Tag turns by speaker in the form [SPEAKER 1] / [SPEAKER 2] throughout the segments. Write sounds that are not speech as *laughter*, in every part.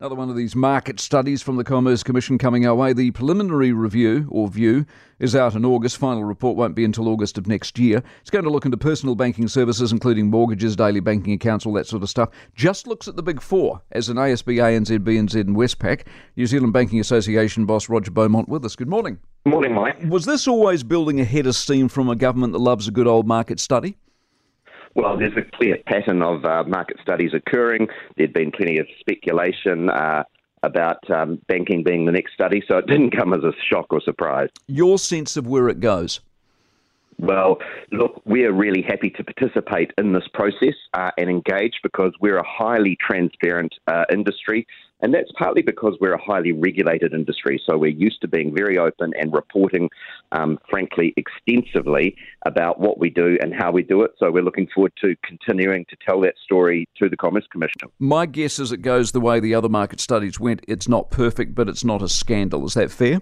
[SPEAKER 1] Another one of these market studies from the Commerce Commission coming our way. The preliminary review or view is out in August. Final report won't be until August of next year. It's going to look into personal banking services, including mortgages, daily banking accounts, all that sort of stuff. Just looks at the big four as an ASB, ANZ, BNZ, and Westpac. New Zealand Banking Association boss Roger Beaumont with us. Good morning.
[SPEAKER 2] Good Morning, Mike.
[SPEAKER 1] Was this always building a head of steam from a government that loves a good old market study?
[SPEAKER 2] Well, there's a clear pattern of uh, market studies occurring. There'd been plenty of speculation uh, about um, banking being the next study, so it didn't come as a shock or surprise.
[SPEAKER 1] Your sense of where it goes?
[SPEAKER 2] Well, look, we're really happy to participate in this process uh, and engage because we're a highly transparent uh, industry. And that's partly because we're a highly regulated industry. So we're used to being very open and reporting, um, frankly, extensively about what we do and how we do it. So we're looking forward to continuing to tell that story to the Commerce Commission.
[SPEAKER 1] My guess is it goes the way the other market studies went. It's not perfect, but it's not a scandal. Is that fair?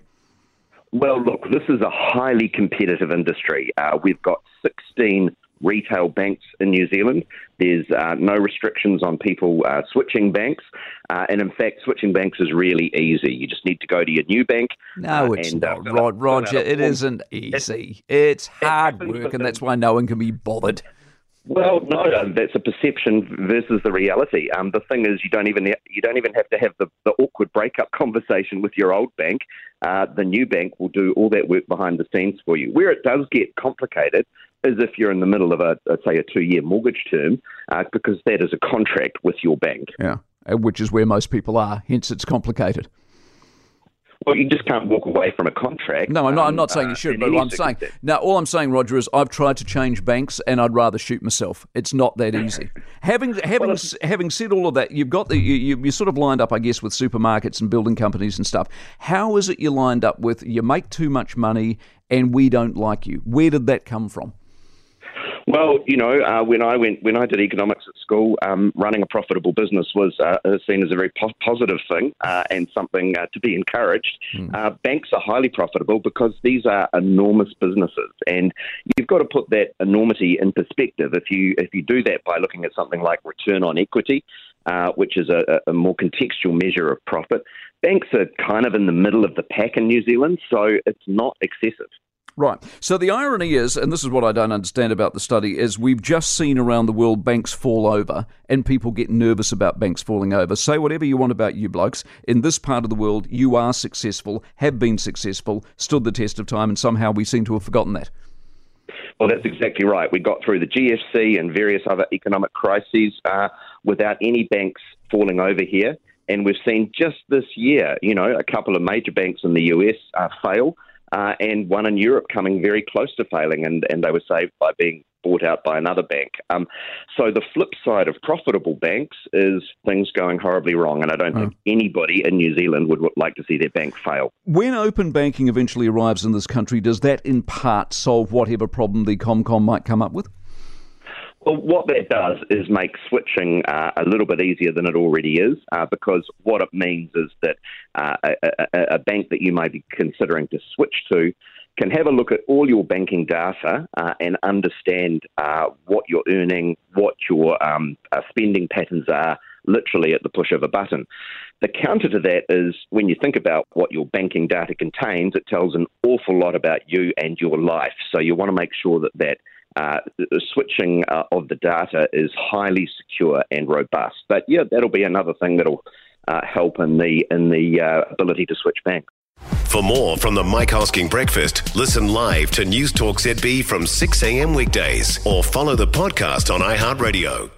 [SPEAKER 2] Well, look, this is a highly competitive industry. Uh, we've got 16 retail banks in New Zealand. There's uh, no restrictions on people uh, switching banks. Uh, and in fact, switching banks is really easy. You just need to go to your new bank.
[SPEAKER 1] No, it's and, uh, not, Rod, Roger. It isn't easy. It's hard work, and that's why no one can be bothered.
[SPEAKER 2] Well, no, that's a perception versus the reality. Um, the thing is, you don't even you don't even have to have the, the awkward breakup *laughs* conversation with your old bank. Uh, the new bank will do all that work behind the scenes for you. Where it does get complicated is if you're in the middle of a, say, a two-year mortgage term, uh, because that is a contract with your bank.
[SPEAKER 1] Yeah, uh, which is where most people are. Hence, it's complicated.
[SPEAKER 2] Well, you just can't walk away from a contract.
[SPEAKER 1] No, I'm not, I'm not saying you uh, should, but I'm saying now. All I'm saying, Roger, is I've tried to change banks, and I'd rather shoot myself. It's not that easy. having having well, having said all of that, you've got the you, you sort of lined up, I guess, with supermarkets and building companies and stuff. How is it you lined up with? You make too much money, and we don't like you. Where did that come from?
[SPEAKER 2] Well, you know, uh, when I went when I did economics at school, um, running a profitable business was uh, seen as a very po- positive thing uh, and something uh, to be encouraged. Mm. banks are highly profitable because these are enormous businesses, and you've got to put that enormity in perspective. If you if you do that by looking at something like return on equity, uh, which is a, a more contextual measure of profit, banks are kind of in the middle of the pack in New Zealand, so it's not excessive.
[SPEAKER 1] Right. So the irony is, and this is what I don't understand about the study, is we've just seen around the world banks fall over and people get nervous about banks falling over. Say whatever you want about you blokes. In this part of the world, you are successful, have been successful, stood the test of time, and somehow we seem to have forgotten that.
[SPEAKER 2] Well, that's exactly right. We got through the GFC and various other economic crises uh, without any banks falling over here. And we've seen just this year, you know, a couple of major banks in the US uh, fail uh, and one in Europe coming very close to failing, and, and they were saved by being bought out by another bank. Um, so the flip side of profitable banks is things going horribly wrong, and I don't think anybody in New Zealand would like to see their bank fail.
[SPEAKER 1] When open banking eventually arrives in this country, does that in part solve whatever problem the ComCom might come up with?
[SPEAKER 2] Well, what that does is make switching uh, a little bit easier than it already is, uh, because what it means is that uh, a, a, bank that you may be considering to switch to can have a look at all your banking data uh, and understand uh, what you're earning, what your um, uh, spending patterns are, literally at the push of a button. The counter to that is when you think about what your banking data contains, it tells an awful lot about you and your life. So you want to make sure that that uh, the switching uh, of the data is highly secure and robust. But yeah, that'll be another thing that'll uh, help in the in the uh, ability to switch banks.
[SPEAKER 3] For more from the Mike Hosking Breakfast, listen live to News Talk ZB from 6 a.m. weekdays or follow the podcast on iHeartRadio.